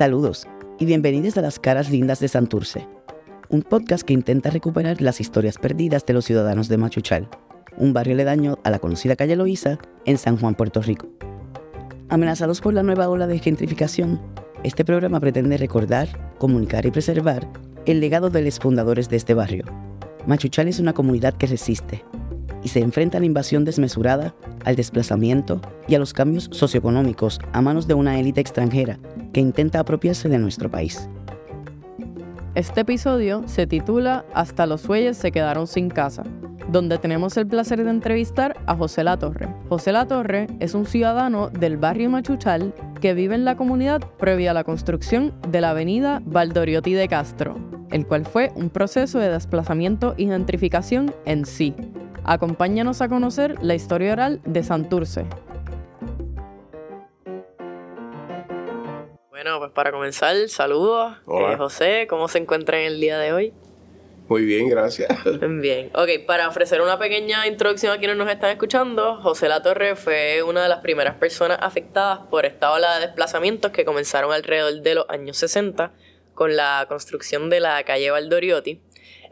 Saludos y bienvenidos a las caras lindas de Santurce, un podcast que intenta recuperar las historias perdidas de los ciudadanos de Machuchal, un barrio aledaño a la conocida calle Loíza en San Juan, Puerto Rico. Amenazados por la nueva ola de gentrificación, este programa pretende recordar, comunicar y preservar el legado de los fundadores de este barrio. Machuchal es una comunidad que resiste y se enfrenta a la invasión desmesurada, al desplazamiento y a los cambios socioeconómicos a manos de una élite extranjera que intenta apropiarse de nuestro país. Este episodio se titula Hasta los sueyes se quedaron sin casa, donde tenemos el placer de entrevistar a José La Torre. José La Torre es un ciudadano del barrio Machuchal que vive en la comunidad previa a la construcción de la avenida Valdoriotti de Castro, el cual fue un proceso de desplazamiento y gentrificación en sí. Acompáñanos a conocer la historia oral de Santurce. Bueno, pues para comenzar, saludos. Hola. Eh, José, ¿cómo se encuentra en el día de hoy? Muy bien, gracias. Bien, ok, para ofrecer una pequeña introducción a quienes nos están escuchando, José La Torre fue una de las primeras personas afectadas por esta ola de desplazamientos que comenzaron alrededor de los años 60 con la construcción de la calle Valdoriotti.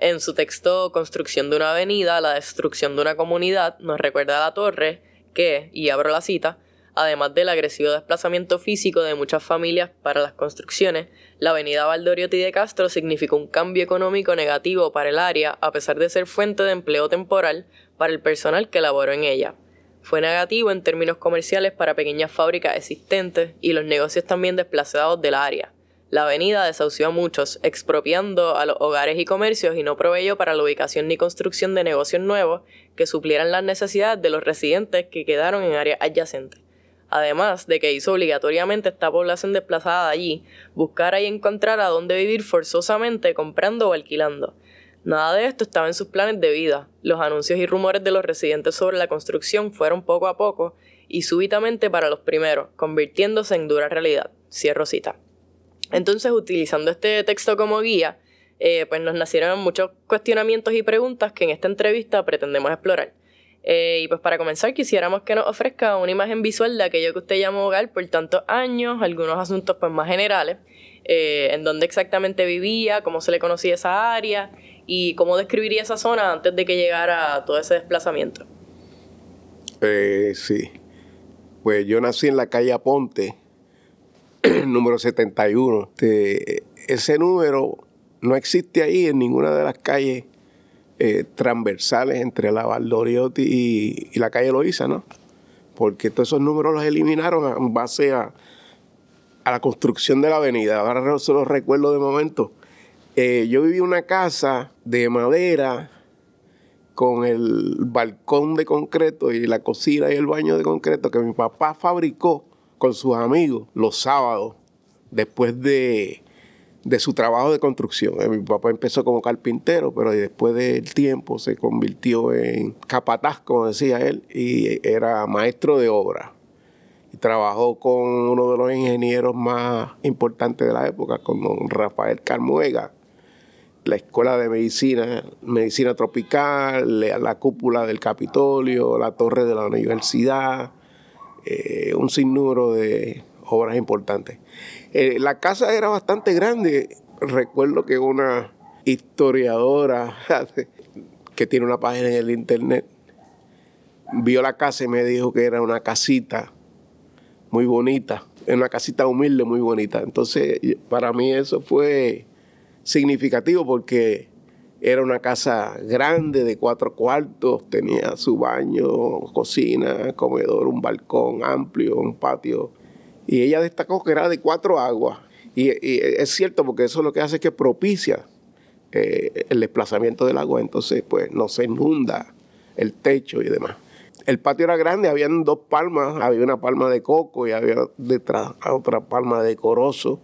En su texto Construcción de una avenida, la destrucción de una comunidad, nos recuerda a La Torre que, y abro la cita, además del agresivo desplazamiento físico de muchas familias para las construcciones, la avenida Valdoriotti de Castro significó un cambio económico negativo para el área a pesar de ser fuente de empleo temporal para el personal que laboró en ella. Fue negativo en términos comerciales para pequeñas fábricas existentes y los negocios también desplazados del área. La avenida desahució a muchos, expropiando a los hogares y comercios y no proveyó para la ubicación ni construcción de negocios nuevos que suplieran las necesidades de los residentes que quedaron en áreas adyacentes además de que hizo obligatoriamente esta población desplazada de allí buscar y encontrar a dónde vivir forzosamente comprando o alquilando. Nada de esto estaba en sus planes de vida. Los anuncios y rumores de los residentes sobre la construcción fueron poco a poco y súbitamente para los primeros, convirtiéndose en dura realidad. Cierro cita. Entonces, utilizando este texto como guía, eh, pues nos nacieron muchos cuestionamientos y preguntas que en esta entrevista pretendemos explorar. Eh, y pues para comenzar quisiéramos que nos ofrezca una imagen visual de aquello que usted llamó hogar por tantos años, algunos asuntos pues más generales, eh, en dónde exactamente vivía, cómo se le conocía esa área y cómo describiría esa zona antes de que llegara todo ese desplazamiento. Sí. Pues yo nací en la calle Aponte, número 71. Este, ese número no existe ahí en ninguna de las calles eh, transversales entre la Valdoriotti y, la calle Loíza, ¿no? Porque todos esos números los eliminaron en base a, a la construcción de la avenida. Ahora se los recuerdo de momento. Eh, yo viví una casa de madera con el balcón de concreto y la cocina y el baño de concreto que mi papá fabricó con sus amigos los sábados después de, de su trabajo de construcción. Eh, Mi papá empezó como carpintero, pero después del tiempo se convirtió en capataz, como decía él, y era maestro de obra. Y trabajó con uno de los ingenieros más importantes de la época, con don Rafael Carmuega, la Escuela de Medicina, Medicina Tropical, la, la cúpula del Capitolio, la torre de la universidad, eh, un sinnúmero de obras importantes. Eh, la casa era bastante grande. Recuerdo que una historiadora que tiene una página en el internet vio la casa y me dijo que era una casita muy bonita, una casita humilde muy bonita. Entonces, para mí eso fue significativo porque era una casa grande de cuatro cuartos, tenía su baño, cocina, comedor, un balcón amplio, un patio. Y ella destacó que era de cuatro aguas. Y, es cierto porque eso lo que hace es que propicia eh, el desplazamiento del agua, entonces pues no se inunda el techo y demás. El patio era grande, habían dos palmas, había una palma de coco y había detrás otra palma de corozo,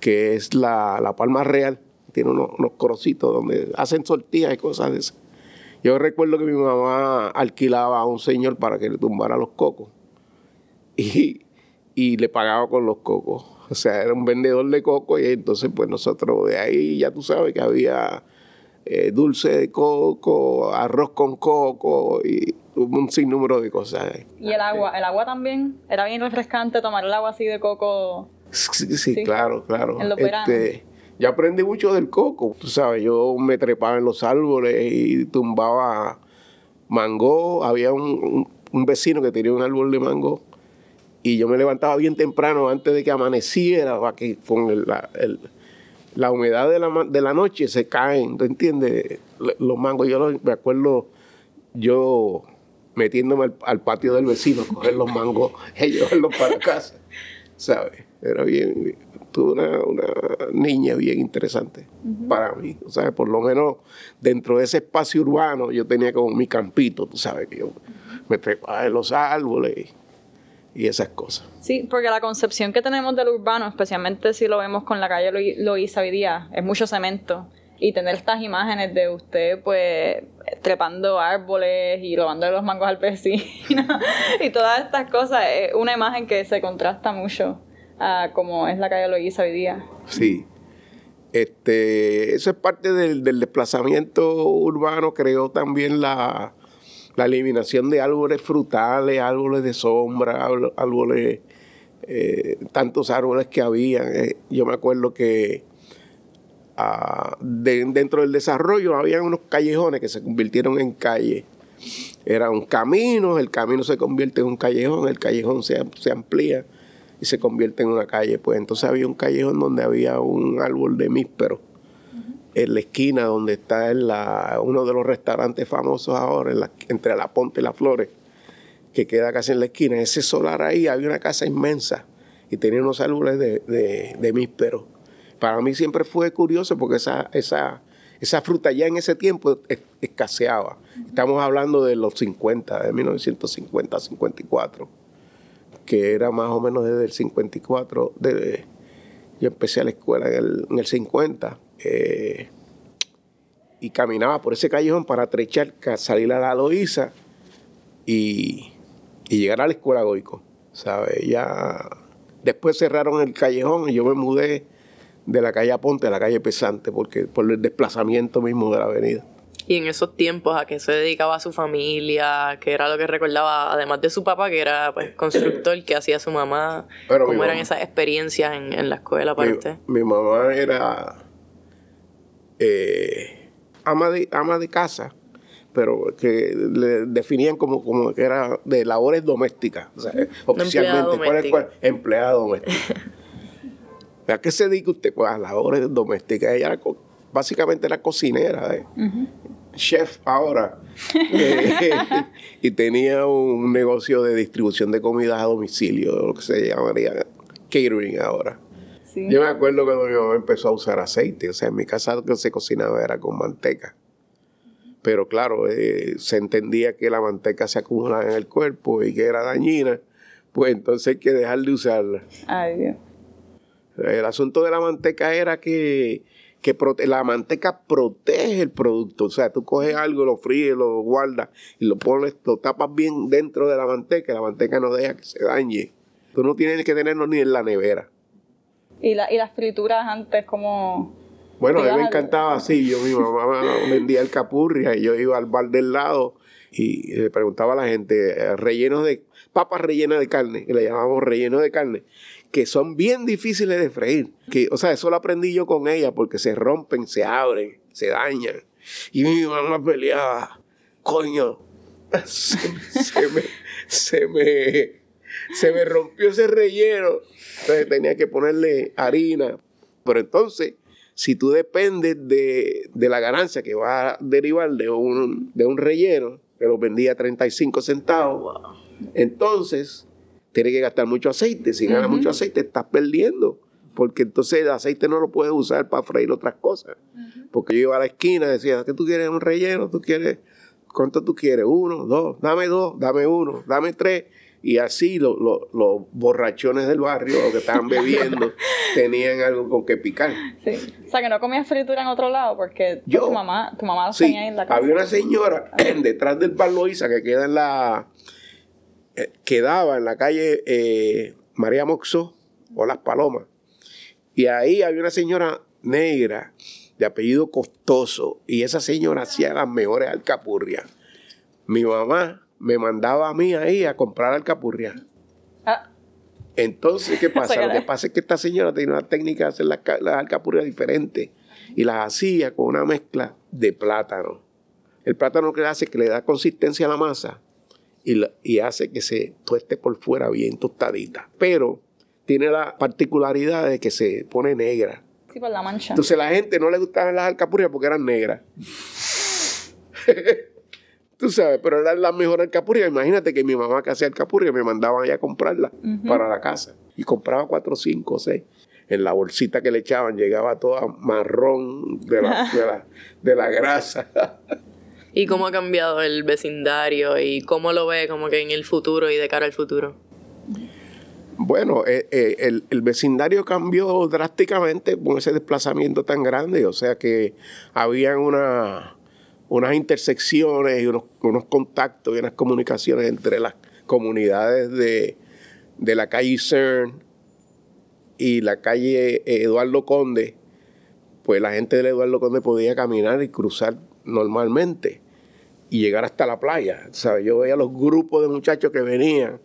que es la, la palma real, tiene unos, unos corocitos donde hacen sortijas y cosas de esas. Yo recuerdo que mi mamá alquilaba a un señor para que le tumbara los cocos y, y le pagaba con los cocos. O sea, era un vendedor de coco y entonces pues nosotros de ahí ya tú sabes que había eh, dulce de coco, arroz con coco y un sinnúmero de cosas. Y el agua, el agua también, era bien refrescante tomar el agua así de coco. Sí, sí, claro, claro. En los. Este, yo aprendí mucho del coco, tú sabes, yo me trepaba en los árboles y tumbaba mango. Había un, un- vecino que tenía un árbol de mango y yo me levantaba bien temprano antes de que amaneciera, para que con la, la humedad de la, de la noche se caen, ¿tú entiendes? Los mangos, yo me acuerdo yo metiéndome al, al patio del vecino, a coger los mangos y llevarlos para casa, ¿sabes? Era bien, tuve una, una niña bien interesante para mí, ¿sabes? Por lo menos dentro de ese espacio urbano yo tenía como mi campito, tú sabes, que yo me trepaba en los árboles y, esas cosas. Sí, porque la concepción que tenemos del urbano, especialmente si lo vemos con la calle Lo- Loíza hoy día, es mucho cemento. Y tener estas imágenes de usted, pues, trepando árboles y robándole los mangos al vecino y todas estas cosas, es una imagen que se contrasta mucho como es la calle Loíza hoy día. Sí. Este, eso es parte del, del desplazamiento urbano, creó también la, la eliminación de árboles frutales, árboles de sombra, árboles- eh, tantos árboles que había. Eh, yo me acuerdo que ah, de- dentro del desarrollo había unos callejones que se convirtieron en calles. Era un camino, el camino se convierte en un callejón, el callejón se, se amplía y se convierte en una calle. Pues entonces había un callejón donde había un árbol de míspero en la esquina donde está la- uno de los restaurantes famosos ahora, en la- entre la Ponte y las Flores, que queda casi en la esquina. Ese solar ahí había una casa inmensa y tenía unos árboles de, de, de míspero. Para mí siempre fue curioso porque esa, esa, esa fruta ya en ese tiempo es- escaseaba. Estamos hablando de los 50, de 1950, 54 que era más o menos desde el 54, de, yo empecé a la escuela en el, en el 50, eh, y caminaba por ese callejón para trechar, salir a la Loíza y, y llegar a la escuela Goico, ¿sabes? Ya después cerraron el callejón y yo me mudé de la calle Aponte a la calle Pesante porque por el desplazamiento mismo de la avenida. Y en esos tiempos, ¿a qué se dedicaba su familia? ¿Qué era lo que recordaba? Además de su papá, que era pues constructor, que hacía su mamá. Pero ¿Cómo eran mamá- esas experiencias en, en la escuela para mi, usted? mi mamá era eh, ama, de, ama de casa, pero que le definían como, como que era de labores domésticas, o sea, oficialmente. ¿Cuál es, cuál? Empleada doméstica. ¿A qué se dedica usted? Pues a labores domésticas. Ella era básicamente era cocinera, ¿eh? chef ahora. Eh, y tenía un negocio de distribución de comidas a domicilio, lo que se llamaría catering ahora. Sí. Yo me acuerdo cuando mi mamá empezó a usar aceite, o sea, en mi casa lo que se cocinaba era con manteca. Pero claro, eh, se entendía que la manteca se acumulaba en el cuerpo y que era dañina, pues entonces hay que dejar de usarla. Ay, Dios. El asunto de la manteca era que, que prote- la manteca protege el producto. O sea, tú coges algo, lo fríes, lo guardas y lo pones, lo tapas bien dentro de la manteca y la manteca no deja que se dañe. Tú no tienes que tenerlo ni en la nevera. Y, la, y las frituras antes, como. Bueno, a mí me encantaba así. Yo, mi mamá vendía el capurria y yo iba al bar del lado y le preguntaba a la gente, eh, rellenos de, papas rellenas de carne, que le llamamos relleno de carne, que son bien difíciles de freír. Que, o sea, eso lo aprendí yo con ella porque se rompen, se abren, se dañan. Y mi mamá peleaba, coño, se, se me, se me, se me rompió ese relleno. Entonces tenía que ponerle harina. Pero entonces, si tú dependes de, de la ganancia que va a derivar de un, de un relleno, que lo vendía a 35 centavos, entonces tienes que gastar mucho aceite. Si ganas Ujú. mucho aceite, estás perdiendo. Porque entonces el aceite no lo puedes usar para freír otras cosas. Porque yo iba a la esquina y decía, ¿qué tú quieres? ¿Un relleno? ¿Tú quieres? ¿Cuánto tú quieres? Uno, dos, dame dos, dame uno, dame tres. Y así lo- lo- los borrachones del barrio, los que estaban bebiendo, tenían algo con que picar. Sí. O sea, que no comías fritura en otro lado porque Yo. tu mamá, tu mamá Sí, tenía ahí en la casa. había una señora detrás del bar que queda en la quedaba en la calle eh, María Moxó o Las Palomas. Y ahí había una señora negra de apellido costoso y esa señora hacía las mejores alcapurrias. Mi mamá me mandaba a mí ahí a comprar alcapurrias. Ah, Entonces, ¿qué pasa? Lo que pasa es que esta señora tenía una técnica de hacer las, las alcapurrias diferentes y las hacía con una mezcla de plátano. El plátano que hace es que le da consistencia a la masa y, y hace que se tueste por fuera bien tostadita. Pero tiene la particularidad de que se pone negra. Sí, por la mancha. Entonces la gente no le gustaban las alcapurrias porque eran negras. Tú sabes, pero eran las mejores alcapurrias. Imagínate que mi mamá que hacía alcapurrias me mandaba allá a comprarla para la casa. Y compraba cuatro, cinco, seis. En la bolsita que le echaban llegaba toda marrón de la, de la, de la grasa. ¿Y cómo ha cambiado el vecindario y cómo lo ve como que en el futuro y de cara al futuro? Bueno, eh, eh, el, vecindario cambió drásticamente con ese desplazamiento tan grande, o sea que habían una, unas intersecciones y unos, contactos y unas comunicaciones entre las comunidades de, de la calle CERN y la calle Eduardo Conde, pues la gente del Eduardo Conde podía caminar y cruzar normalmente y llegar hasta la playa. ¿sabes? Yo veía los grupos de muchachos que venían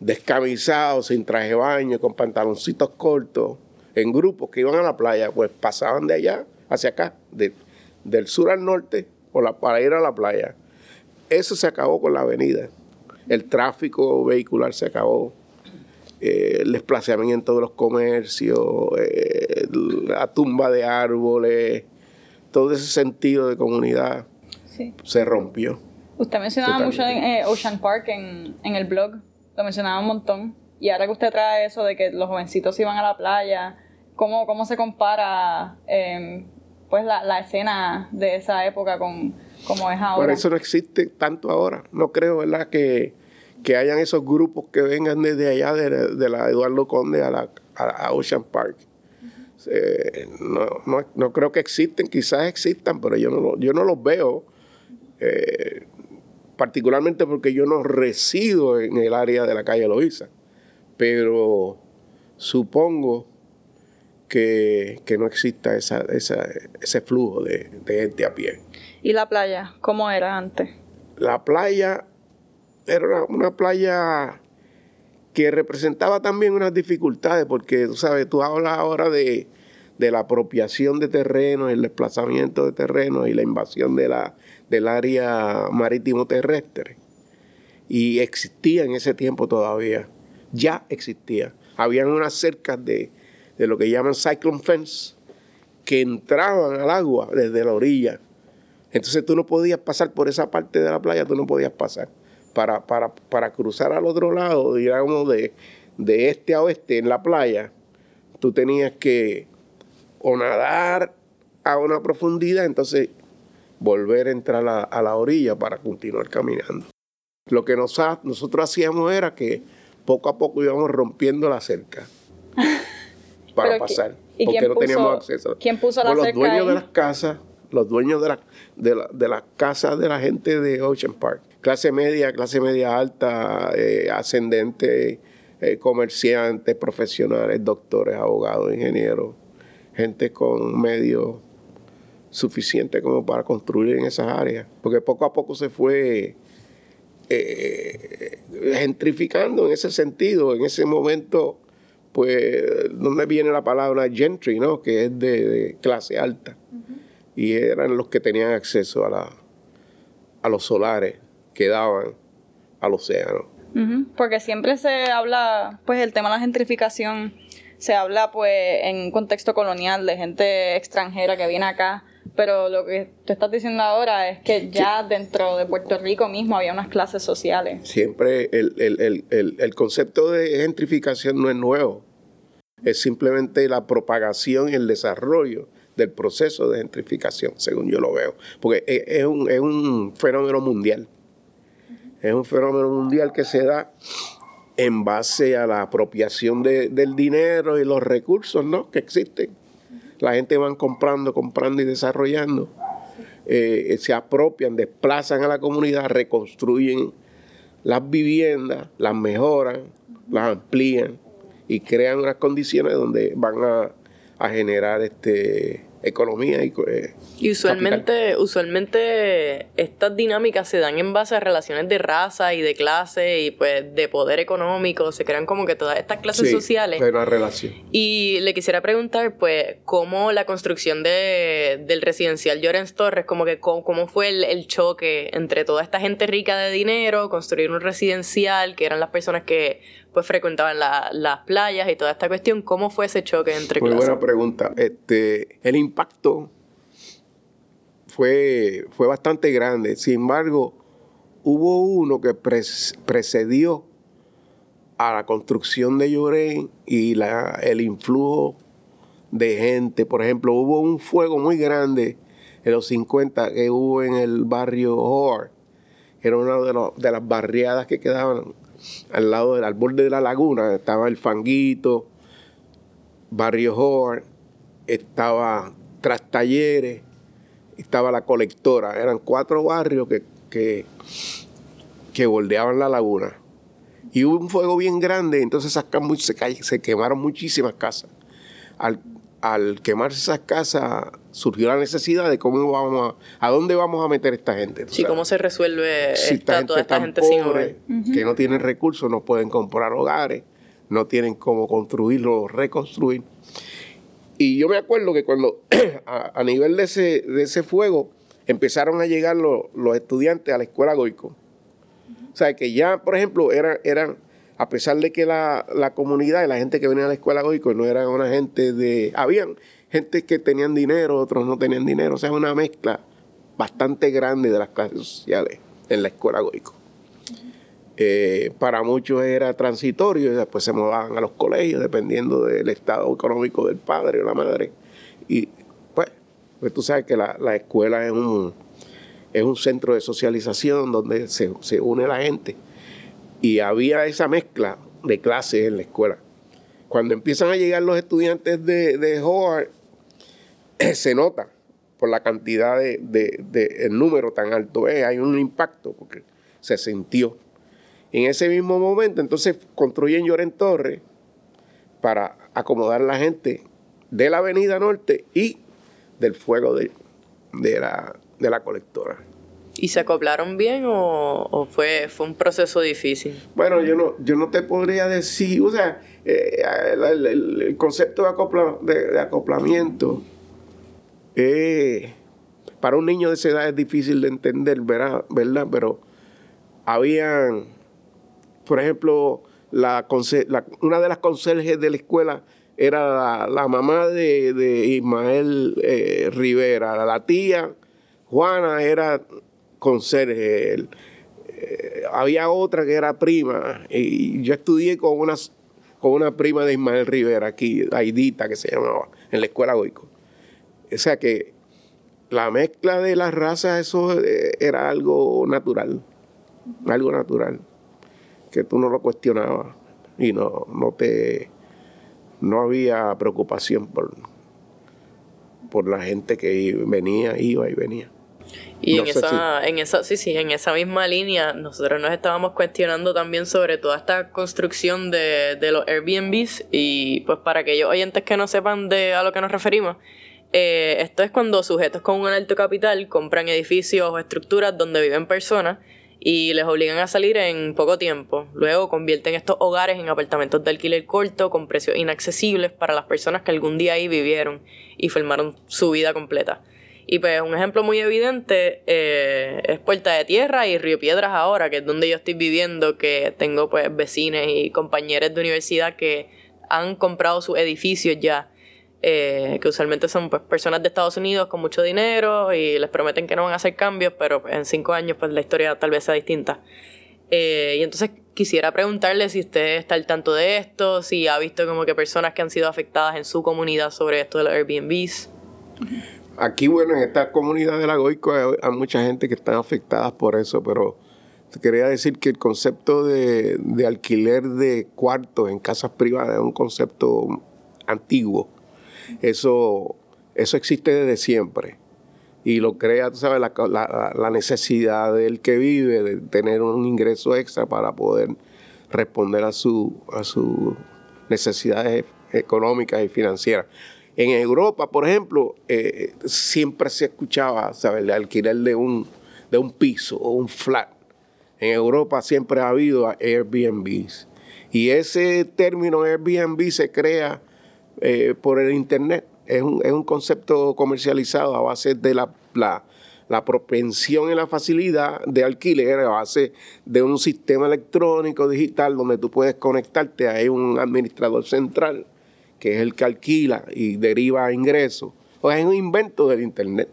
descamisados, sin traje de baño, con pantaloncitos cortos, en grupos que iban a la playa, pues pasaban de allá hacia acá, de, del sur al norte, o para ir a la playa. Eso se acabó con la avenida. El tráfico vehicular se acabó. Eh, el desplazamiento de los comercios, eh, la tumba de árboles, todo ese sentido de comunidad sí. se rompió. Usted mencionaba mucho en eh, Ocean Park en, en el blog lo mencionaba un montón. Y ahora que usted trae eso de que los jovencitos iban a la playa, ¿cómo, cómo se compara eh, pues la, la, escena de esa época con cómo es ahora? Por eso no existe tanto ahora. No creo, ¿verdad?, que, que hayan esos grupos que vengan desde allá, de, de la Eduardo Conde a, la, a Ocean Park. Eh, no, no, no, creo que existen, quizás existan, pero yo no, yo no los veo. Eh, particularmente porque yo no resido en el área de la calle Loíza, pero supongo que, que no exista esa, esa, ese flujo de, de gente a pie. ¿Y la playa? ¿Cómo era antes? La playa era una, una playa que representaba también unas dificultades, porque tú sabes, tú hablas ahora de, de la apropiación de terreno, el desplazamiento de terreno y la invasión de la, del área marítimo terrestre. Y existía en ese tiempo todavía, ya existía. Habían unas cercas de, de lo que llaman cyclone fence que entraban al agua desde la orilla. Entonces tú no podías pasar por esa parte de la playa, tú no podías pasar. Para, para, para cruzar al otro lado, digamos, de, de este a oeste en la playa, tú tenías que o nadar a una profundidad, entonces volver a entrar a, a la orilla para continuar caminando. Lo que nos, nosotros hacíamos era que poco a poco íbamos rompiendo la cerca para pasar, ¿y porque no puso, teníamos acceso. ¿Quién puso la los cerca dueños ahí? de las casas, los dueños de, la, de, la, de las casas de la gente de Ocean Park, clase media, clase media alta, eh, ascendente, eh, comerciantes, profesionales, doctores, abogados, ingenieros, gente con medios suficiente como para construir en esas áreas, porque poco a poco se fue eh, gentrificando en ese sentido, en ese momento, pues, donde viene la palabra gentry, ¿no? Que es de, de clase alta. Uh -huh. Y eran los que tenían acceso a, la, a los solares que daban al océano. Uh -huh. Porque siempre se habla, pues, el tema de la gentrificación se habla, pues, en un contexto colonial de gente extranjera que viene acá pero lo que tú estás diciendo ahora es que ya sí. dentro de Puerto Rico mismo había unas clases sociales. Siempre el, el, el, el, concepto de gentrificación no es nuevo, es simplemente la propagación y el desarrollo del proceso de gentrificación, según yo lo veo, porque es un, es un fenómeno mundial, es un fenómeno mundial que se da en base a la apropiación de, del dinero y los recursos ¿no? que existen la gente van comprando, comprando y desarrollando, eh, se apropian, desplazan a la comunidad, reconstruyen las viviendas, las mejoran, las amplían y crean unas condiciones donde van a, a generar este economía y, eh, y usualmente usualmente estas dinámicas se dan en base a relaciones de raza y de clase y pues de poder económico. Se crean como que todas estas clases sociales. una relación. Y le quisiera preguntar pues cómo la construcción de, del residencial Llorens Torres como que cómo, fue el, el, choque entre toda esta gente rica de dinero construir un residencial que eran las personas que pues frecuentaban las playas y toda esta cuestión. ¿Cómo fue ese choque entre Muy buena pregunta. Este, el impacto fue, fue bastante grande. Sin embargo, hubo uno que precedió a la construcción de Llorén y la, el influjo de gente. Por ejemplo, hubo un fuego muy grande en los 50 que hubo en el barrio Hor. Era una de, de las barriadas que quedaban al lado del borde de la laguna, estaba el Fanguito, Barrio Hor, estaba Trastalleres, estaba la colectora. Eran cuatro barrios que, que, que bordeaban la laguna. Y hubo un fuego bien grande, entonces se, se quemaron muchísimas casas. Al, al quemarse esas casas surgió la necesidad de cómo vamos a, a dónde vamos a meter esta gente. Sí, cómo se resuelve esta, toda esta gente sin hogar. Que no tienen recursos, no pueden comprar hogares, no tienen cómo construirlo o reconstruir. Y yo me acuerdo que cuando a, nivel de ese, de ese fuego empezaron a llegar los, los estudiantes a la escuela Goico. O sea, que ya, por ejemplo, eran, eran a pesar de que la, comunidad y la gente que venía a la escuela Goico no era una gente de... Habían gente que tenían dinero, otros no tenían dinero, o sea, una mezcla bastante grande de las clases sociales en la escuela Goico. Eh, para muchos era transitorio y después se movían a los colegios dependiendo del estado económico del padre o la madre. Y pues, pues tú sabes que la, escuela es un, es un centro de socialización donde se, se une la gente y había esa mezcla de clases en la escuela. Cuando empiezan a llegar los estudiantes de, de Howard, se nota por la cantidad de, de, número tan alto hay un impacto porque se sintió. En ese mismo momento, entonces construyen Lloren Torre para acomodar la gente de la Avenida Norte y del fuego de, la, de la colectora. ¿Y se acoplaron bien o, fue, fue un proceso difícil? Bueno, yo no, yo no te podría decir, o sea, eh, el, concepto de, acoplamiento eh, para un niño de esa edad es difícil de entender, ¿verdad? ¿verdad? Pero habían, por ejemplo, la, una de las conserjes de la escuela era la, mamá de, Ismael eh, Rivera, la tía Juana era conserje. Eh, había otra que era prima, y yo estudié con una, con una prima de Ismael Rivera aquí, Aidita, que se llamaba, en la escuela Goico. O sea que la mezcla de las razas, eso eh, era algo natural, algo natural, que tú no lo cuestionabas y no, no te no había preocupación por, por la gente que venía, iba y venía. Y en, esa, en esa, sí, sí, en esa misma línea, nosotros nos estábamos cuestionando también sobre toda esta construcción de, de los Airbnbs. Y pues para aquellos oyentes que no sepan de a lo que nos referimos, eh, esto es cuando sujetos con un alto capital compran edificios o estructuras donde viven personas y les obligan a salir en poco tiempo. Luego convierten estos hogares en apartamentos de alquiler corto con precios inaccesibles para las personas que algún día ahí vivieron y formaron su vida completa. Y pues un ejemplo muy evidente eh, es Puerta de Tierra y Río Piedras ahora, que es donde yo estoy viviendo, que tengo pues vecinos y compañeros de universidad que han comprado sus edificios ya, eh, que usualmente son pues personas de Estados Unidos con mucho dinero y les prometen que no van a hacer cambios, pero pues, en cinco años pues la historia tal vez sea distinta. Eh, y entonces quisiera preguntarle si usted está al tanto de esto, si ha visto como que personas que han sido afectadas en su comunidad sobre esto de los Airbnbs. Aquí, bueno, en esta comunidad de la Goico hay, mucha gente que está afectada por eso, pero quería decir que el concepto de, alquiler de cuartos en casas privadas es un concepto antiguo. Eso, eso existe desde siempre. Y lo crea, tú sabes, la, la necesidad del que vive de tener un ingreso extra para poder responder a, su, a sus necesidades económicas y financieras. En Europa, por ejemplo, eh, siempre se escuchaba, ¿sabes? El alquiler de un, de un piso o un flat. En Europa siempre ha habido Airbnbs. Y ese término Airbnb se crea eh, por el Internet. Es un, es un, concepto comercializado a base de la, la, la, propensión y la facilidad de alquiler, a base de un sistema electrónico digital donde tú puedes conectarte a un administrador central, que es el que alquila y deriva ingresos. O es un invento del Internet.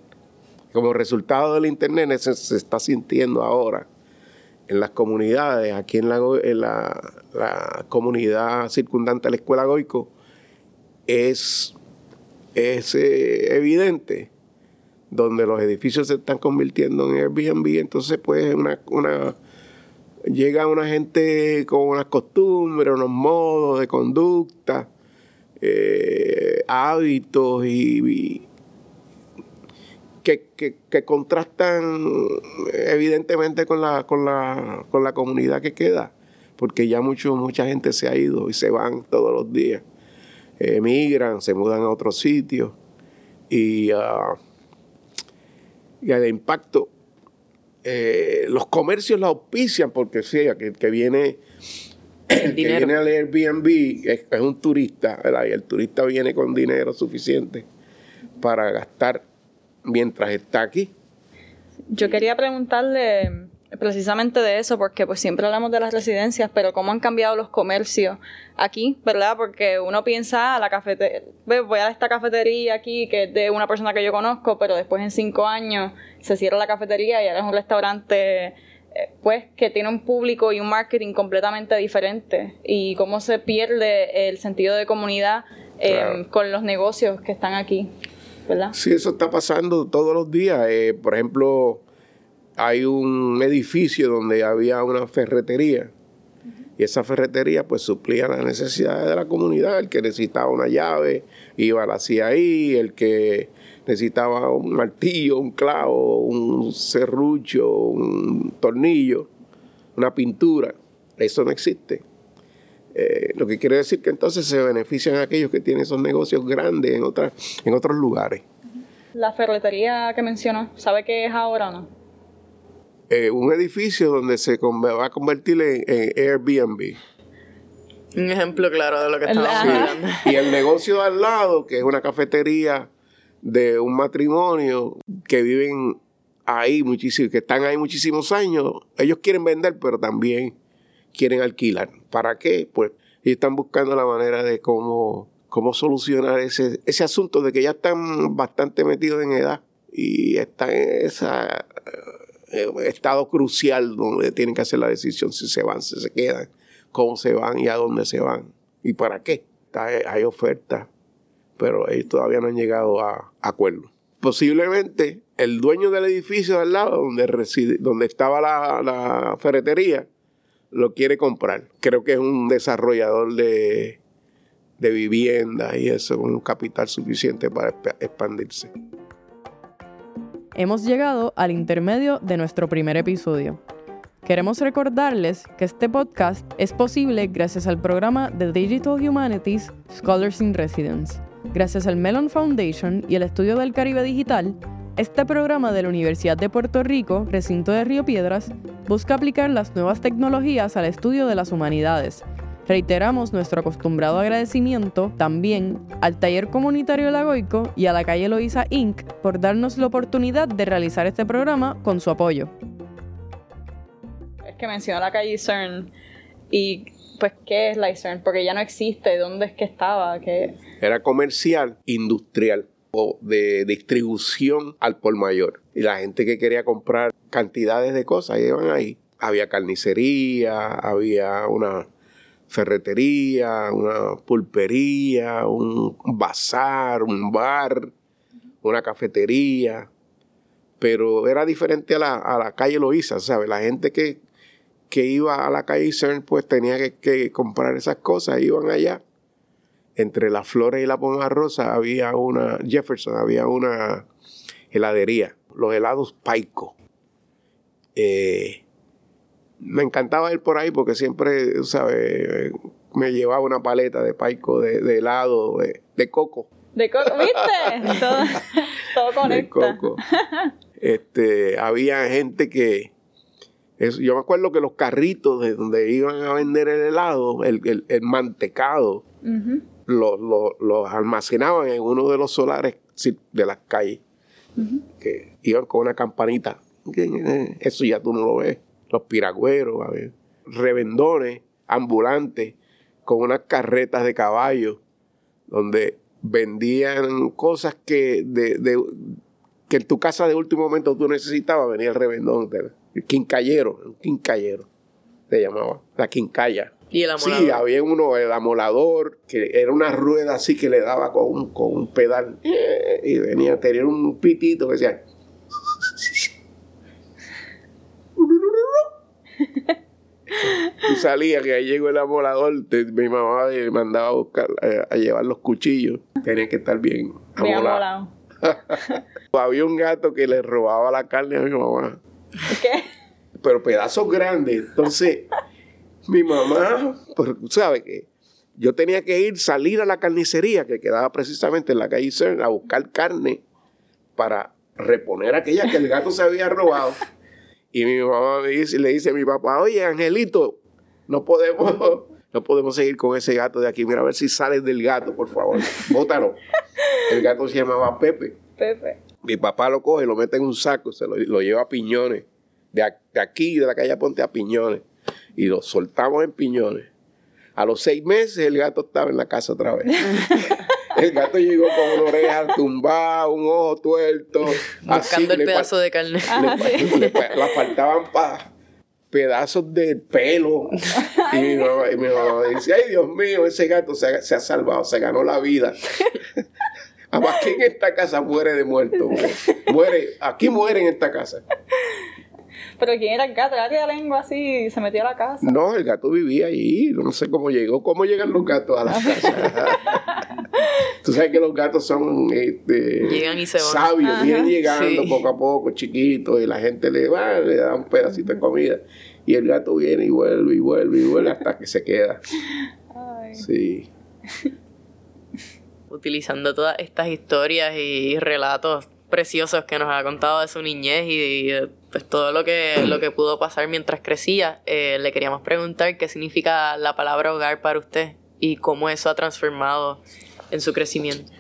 Como resultado del Internet se, se está sintiendo ahora en las comunidades, aquí en la, en la comunidad circundante a la escuela Goico, es, es eh, evidente donde los edificios se están convirtiendo en Airbnb, entonces pues una, una llega una gente con unas costumbres, unos modos de conducta, eh, hábitos y, que, que, contrastan evidentemente con la, con la, con la comunidad que queda, porque ya mucho, mucha gente se ha ido y se van todos los días. Emigran, se mudan a otros sitios y, uh, el impacto, eh, los comercios la auspician porque sea que, que viene el, que viene al Airbnb es, es un turista, ¿verdad? y el turista viene con dinero suficiente para gastar mientras está aquí. Yo quería preguntarle precisamente de eso, porque pues siempre hablamos de las residencias, pero cómo han cambiado los comercios aquí, ¿verdad? Porque uno piensa, ah, la cafetería, voy a esta cafetería aquí que es de una persona que yo conozco, pero después en cinco años se cierra la cafetería y ahora es un restaurante, pues, que tiene un público y un marketing completamente diferente. Y cómo se pierde el sentido de comunidad eh, claro. con los negocios que están aquí, ¿verdad? Sí, eso está pasando todos los días. Eh, por ejemplo, hay un edificio donde había una ferretería y esa ferretería pues suplía las necesidades de la comunidad. El que necesitaba una llave iba a la hacía ahí, el que necesitaba un martillo, un clavo, un serrucho, un tornillo, una pintura. Eso no existe. Eh, lo que quiere decir que entonces se benefician aquellos que tienen esos negocios grandes en, otras, en otros lugares. La ferretería que mencionó, ¿sabe qué es ahora o no? eh, un edificio donde se va a convertir en, en, Airbnb. Un ejemplo claro de lo que estamos sí. hablando. Y el negocio de al lado, que es una cafetería de un matrimonio que viven ahí muchísimo, que están ahí muchísimos años, ellos quieren vender, pero también quieren alquilar. ¿Para qué? Pues ellos están buscando la manera de cómo, cómo solucionar ese, ese asunto de que ya están bastante metidos en edad y están en esa eh, estado crucial donde tienen que hacer la decisión si se van, si se quedan, cómo se van y a dónde se van y para qué. Hay ofertas, pero ellos todavía no han llegado a acuerdo. Posiblemente el dueño del edificio de al lado donde, reside, donde estaba la, la ferretería lo quiere comprar. Creo que es un desarrollador de, de vivienda y eso, un capital suficiente para expandirse hemos llegado al intermedio de nuestro primer episodio. Queremos recordarles que este podcast es posible gracias al programa de Digital Humanities Scholars in Residence. Gracias al Mellon Foundation y el Estudio del Caribe Digital, este programa de la Universidad de Puerto Rico, recinto de Río Piedras, busca aplicar las nuevas tecnologías al estudio de las humanidades Reiteramos nuestro acostumbrado agradecimiento también al Taller Comunitario Lagoico y a la calle Loíza Inc. por darnos la oportunidad de realizar este programa con su apoyo. Es que mencionó la calle CERN y pues ¿qué es la CERN? Porque ya no existe, ¿dónde es que estaba? ¿Qué? Era comercial, industrial o de distribución al por mayor. Y la gente que quería comprar cantidades de cosas iban ahí. Había carnicería, había una ferretería, una pulpería, un bazar, un bar, una cafetería. Pero era diferente a la, a la calle Loíza, ¿sabes? La gente que, que iba a la calle CERN pues tenía que, que, comprar esas cosas, iban allá. Entre las flores y la poma rosa había una, Jefferson, había una heladería, los helados Paico. Eh, me encantaba ir por ahí porque siempre, ¿sabes? Me llevaba una paleta de paico, de, de helado, de, de, coco. De coco, ¿viste? todo, todo de conecta. coco. Este, había gente que, es- yo me acuerdo que los carritos de donde iban a vender el helado, el, el- el mantecado, Ujú. los los- almacenaban en uno de los solares de las calles, que iban con una campanita. Eso ya tú no lo ves. Los piragüeros, a ver, revendones, ambulantes, con unas carretas de caballo, donde vendían cosas que de, de- que en tu casa de último momento tú necesitabas, venía el revendón, el quincallero, un quincallero, se llamaba, la quincalla. Y el Sí, amolador. había uno, el amolador, que era una rueda así que le daba con un, con un pedal. Y venía, tenía un pitito que decía. Y salía que ahí llegó el amolador, te- mi mamá me mandaba a buscar, a llevar los cuchillos. Tenía que estar bien Bien amolado. amolado. Había un gato que le robaba la carne a mi mamá ¿Qué? pero pedazos grandes. Entonces, mi mamá, pues, tú sabes que yo tenía que ir, salir a la carnicería que quedaba precisamente en la calle Cern a buscar carne para reponer aquella que el gato se había robado. Y mi mamá me dice, le dice a mi papá, oye, Angelito, no podemos, no podemos seguir con ese gato de aquí. Mira a ver si sales del gato, por favor. Bótalo. El gato se llamaba Pepe. Pepe. Mi papá lo coge, lo mete en un saco, se lo, lo lleva a Piñones. De, a- de aquí, de la calle Ponte a Piñones. Y lo soltamos en Piñones. A los seis meses el gato estaba en la casa otra vez. el gato llegó con una oreja tumbada, un ojo tuerto. Buscando el pedazo de carne. le, le faltaban pa- pedazos de pelo. Y mi mamá, y mi mamá dice, ay Dios mío, ese gato se ha, se ha salvado, se ganó la vida. Aquí en esta casa muere de muerto. Muere, Muere- aquí muere en esta casa. Pero ¿quién era el gato? Era que la lengua así y se metió a la casa. No, el gato vivía allí. No sé cómo llegó. ¿Cómo llegan los gatos a las casas? Tú sabes que los gatos son este, Llegan y se van. sabios, Ajá. vienen llegando Sí. poco a poco, chiquitos, y la gente le va, le da un pedacito de comida. Y el gato viene y vuelve y vuelve y vuelve hasta que se queda. Ay. Sí. Utilizando todas estas historias y relatos preciosos que nos ha contado de su niñez y, pues, todo lo que, lo que pudo pasar mientras crecía, eh, le queríamos preguntar qué significa la palabra hogar para usted y cómo eso ha transformado en su crecimiento.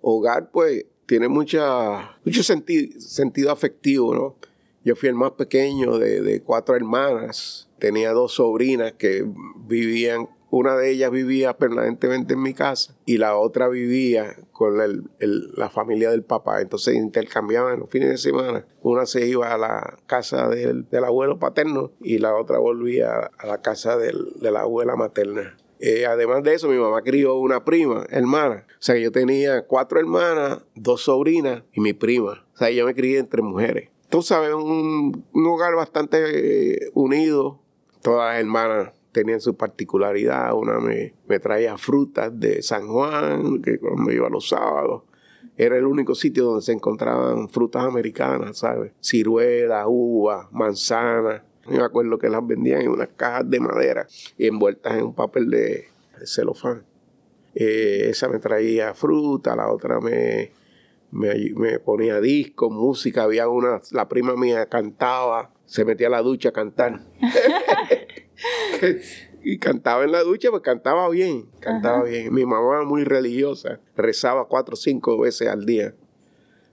Hogar, pues, tiene mucha, mucho senti- sentido afectivo, ¿no? Yo fui el más pequeño de, de cuatro hermanas. Tenía dos sobrinas que vivían, una de ellas vivía permanentemente en mi casa y la otra vivía con el- el- la familia del papá. Entonces intercambiaban los fines de semana. Una se iba a la casa del, del abuelo paterno y la otra volvía a la casa del- de la abuela materna. Eh, además de eso, mi mamá crió una prima, hermana. O sea, yo tenía cuatro hermanas, dos sobrinas y mi prima. O sea, yo me crié entre mujeres. Tú sabes, un, un hogar bastante eh, unido. Todas las hermanas tenían su particularidad. Una me, me traía frutas de San Juan, que cuando iba los sábados. Era el único sitio donde se encontraban frutas americanas, ¿sabes? Ciruelas, uvas, manzanas. Me acuerdo que las vendían en unas cajas de madera envueltas en un papel de, celofán. Eh, esa me traía fruta, la otra me, me, ponía disco, música. Había una, la prima mía cantaba, se metía a la ducha a cantar. y cantaba en la ducha, pues cantaba bien, cantaba bien. Mi mamá era muy religiosa, rezaba cuatro o cinco veces al día.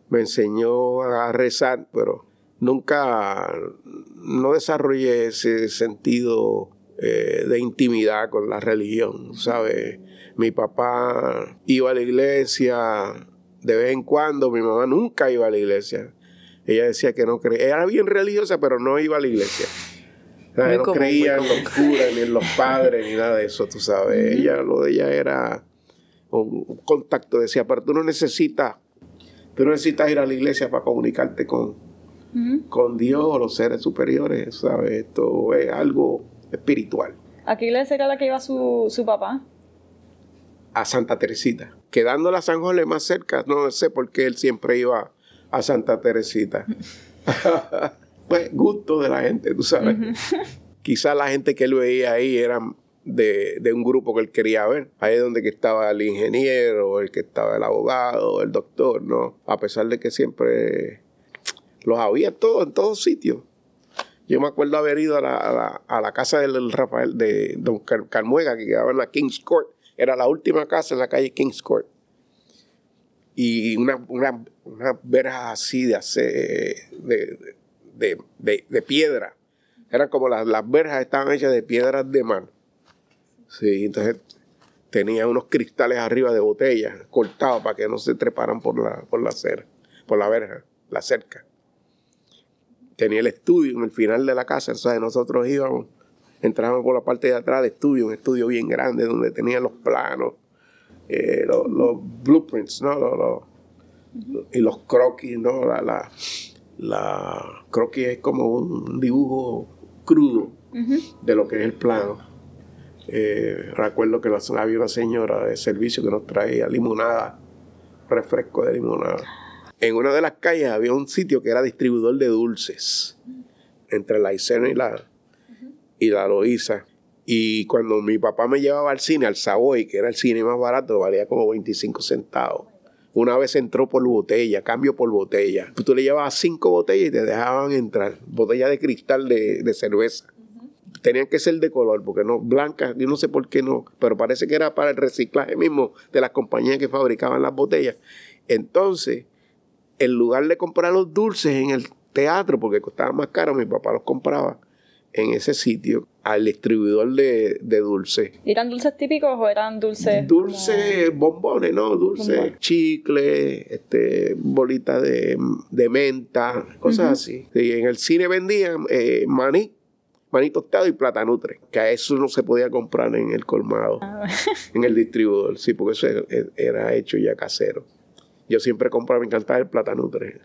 Me enseñó a rezar, pero nunca, no desarrollé ese sentido eh, de intimidad con la religión, ¿sabes? Mi papá iba a la iglesia de vez en cuando, mi mamá nunca iba a la iglesia. Ella decía que no creía, era bien religiosa, pero no iba a la iglesia. Muy no común, creía en los curas, ni en los padres, ni nada de eso, tú sabes. Ella, lo de ella era un, contacto. Decía, pero tú no necesitas, tú no necesitas ir a la iglesia para comunicarte con, con Dios o los seres superiores, ¿sabes? Esto es algo espiritual. ¿A qué iglesia era la que iba su, su papá? A Santa Teresita. Quedándola a San José más cerca, no sé por qué él siempre iba a Santa Teresita. pues gusto de la gente, tú sabes. Quizás la gente que él veía ahí eran de, de un grupo que él quería ver. Ahí es donde que estaba el ingeniero, el que estaba el abogado, el doctor, ¿no? A pesar de que siempre los había todos en todos sitios. Yo me acuerdo haber ido a la, a la, a la casa del Rafael, de Don Car- Carmuega, que quedaba en la King's Court. Era la última casa en la calle King's Court. Y una, una, una así de, de, de, de piedra. Eran como las, las verjas estaban hechas de piedras de mar. Sí, entonces tenía unos cristales arriba de botellas cortados para que no se treparan por la, por la por la verja, la cerca. Tenía el estudio en el final de la casa, o sea, nosotros íbamos, entrábamos por la parte de atrás del estudio, un estudio bien grande donde tenían los planos, eh, los, blueprints, ¿no? Los- y los croquis, ¿no? La, la, la croquis es como un dibujo crudo de lo que es el plano. Eh, recuerdo que la- había una señora de servicio que nos traía limonada, refresco de limonada. En una de las calles había un sitio que era distribuidor de dulces entre la Isena y la, y la Loíza. Y cuando mi papá me llevaba al cine, al Savoy, que era el cine más barato, valía como 25 centavos. Una vez entró por botella, cambio por botella. Tú le llevabas cinco botellas y te dejaban entrar. Botella de cristal de, de cerveza. Tenían que ser de color, porque no, blancas, yo no sé por qué no, pero parece que era para el reciclaje mismo de las compañías que fabricaban las botellas. Entonces, en lugar de comprar los dulces en el teatro, porque costaban más caro, mi papá los compraba en ese sitio al distribuidor de, de dulces. ¿Y ¿Eran dulces típicos o eran dulces? Dulces, bombones, ¿no? Dulces, Bombones. chicle, este, bolitas de, de menta, cosas así. Sí, en el cine vendían eh, maní, maní tostado y platanutre, que a eso no se podía comprar en el colmado, en el distribuidor, sí, porque eso era, era hecho ya casero. Yo siempre compraba, me encantaba el platanutre.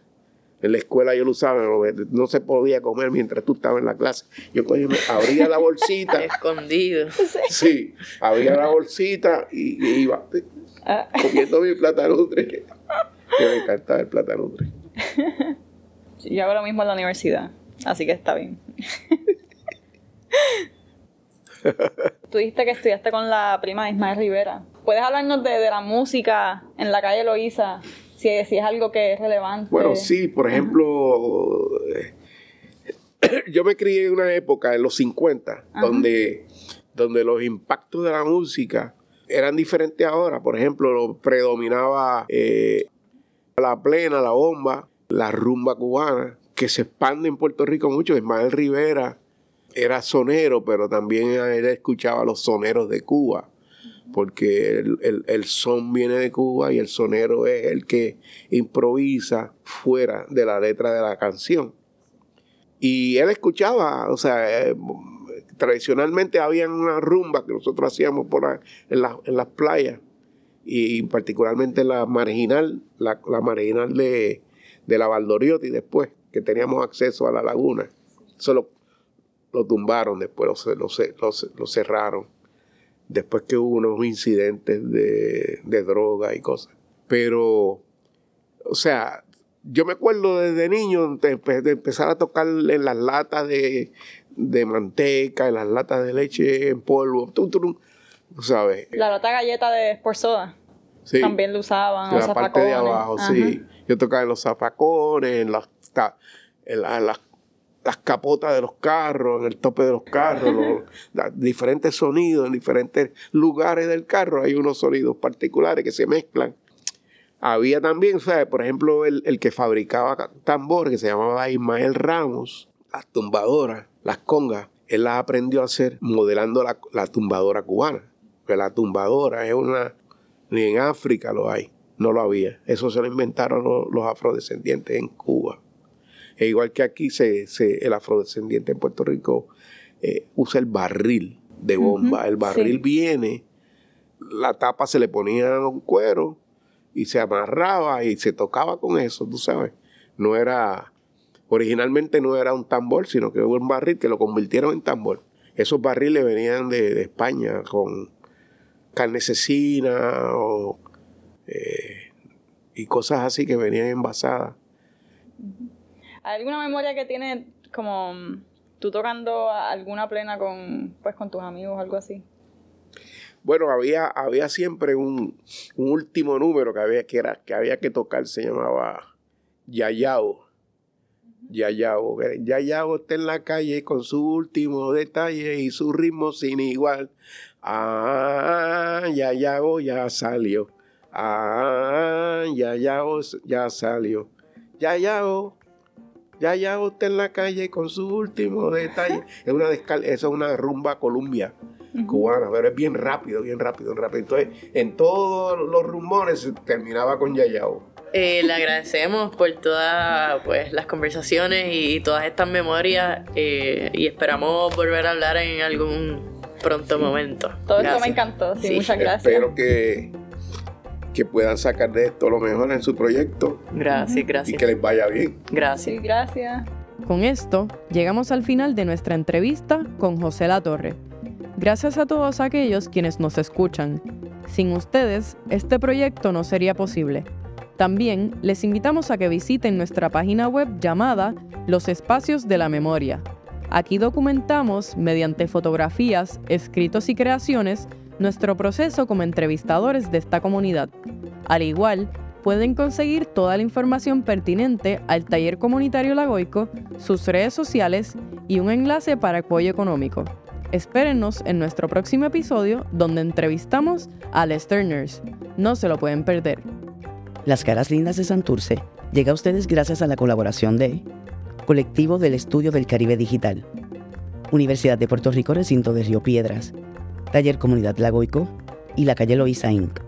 En la escuela yo lo usaba, no, no se podía comer mientras tú estabas en la clase. Yo cogía, abría la bolsita, Escondido. sí, abría la bolsita y, y iba Ah, comiendo mi platanutre. Que me encantaba el platanutre. yo hago lo mismo en la universidad, así que está bien. Tú dijiste que estudiaste con la prima de Ismael Rivera. ¿Puedes hablarnos de, de la música en la calle Loíza? Si, si es algo que es relevante. Bueno, sí, por ejemplo, eh, yo me crié en una época, en los 50, donde, donde los impactos de la música eran diferentes ahora. Por ejemplo, lo predominaba eh, la plena, la bomba, la rumba cubana, que se expande en Puerto Rico mucho. Ismael Rivera era sonero, pero también él escuchaba los soneros de Cuba porque el, el- el son viene de Cuba y el sonero es el que improvisa fuera de la letra de la canción. Y él escuchaba, o sea, eh, tradicionalmente había una rumba que nosotros hacíamos por en, la- en las playas y particularmente la marginal, la, la marginal de, de la Valdoriotti después, que teníamos acceso a la laguna. Eso lo, tumbaron después, lo cerraron después que hubo unos incidentes de, de droga y cosas. Pero, o sea, yo me acuerdo desde niño de, empe- de empezar a tocar en las latas de, de manteca, en las latas de leche en polvo, tum, tum, tú sabes. La lata galleta de Sport Soda. Sí, También lo usaban. en la parte de abajo, Ajá. sí. Yo tocaba en los zafacones, las, en las, las capotas de los carros, en el tope de los carros, los- diferentes sonidos en diferentes lugares del carro. Hay unos sonidos particulares que se mezclan. Había también, ¿sabes? por ejemplo, el, el que fabricaba ca- tambor, que se llamaba Ismael Ramos, las tumbadoras, las congas, él las aprendió a hacer modelando la, la tumbadora cubana. Que la tumbadora es una, ni en África lo hay, no lo había. Eso se lo inventaron los, los afrodescendientes en Cuba. E igual que aquí, se, se- el afrodescendiente en Puerto Rico eh, usa el barril de bomba. El barril sí. viene, la tapa se le ponía un cuero y se amarraba y se tocaba con eso, tú sabes. No era, originalmente no era un tambor, sino que hubo un barril que lo convirtieron en tambor. Esos barriles venían de, de España con carne cecina o, eh, y cosas así que venían envasadas. ¿Hay alguna memoria que tiene como mm, tú tocando alguna plena con pues con tus amigos algo así? Bueno, había, había siempre un, un último número que había que, era, que había que tocar, se llamaba Yayao. Yayao. Yayao está en la calle con su último detalle y su ritmo sin igual. Ah, Yayao ya salió. Ah, Yayao ya salió. Yayao. Yayao está en la calle con su último detalle. Es una, descal es una rumba Columbia cubana, pero es bien rápido, bien rápido, bien rápido. Entonces, en todos los rumores terminaba con Yayao. Eh, le agradecemos por todas pues, las conversaciones y todas estas memorias eh, y esperamos volver a hablar en algún pronto momento. Todo esto me encantó, sí, muchas gracias. Espero que, que puedan sacar de esto lo mejor en su proyecto. Gracias, gracias. Y que les vaya bien. Gracias. Sí, gracias. Con esto, llegamos al final de nuestra entrevista con José La Torre. Gracias a todos aquellos quienes nos escuchan. Sin ustedes, este proyecto no sería posible. También les invitamos a que visiten nuestra página web llamada Los Espacios de la Memoria. Aquí documentamos, mediante fotografías, escritos y creaciones, nuestro proceso como entrevistadores de esta comunidad. Al igual, pueden conseguir toda la información pertinente al taller comunitario Lagoico, sus redes sociales y un enlace para apoyo económico. Espérennos en nuestro próximo episodio donde entrevistamos a Lester Nurse. No se lo pueden perder. Las caras lindas de Santurce llega a ustedes gracias a la colaboración de Colectivo del Estudio del Caribe Digital, Universidad de Puerto Rico Recinto de Río Piedras, Taller Comunidad Lagoico y la calle Loíza Inc.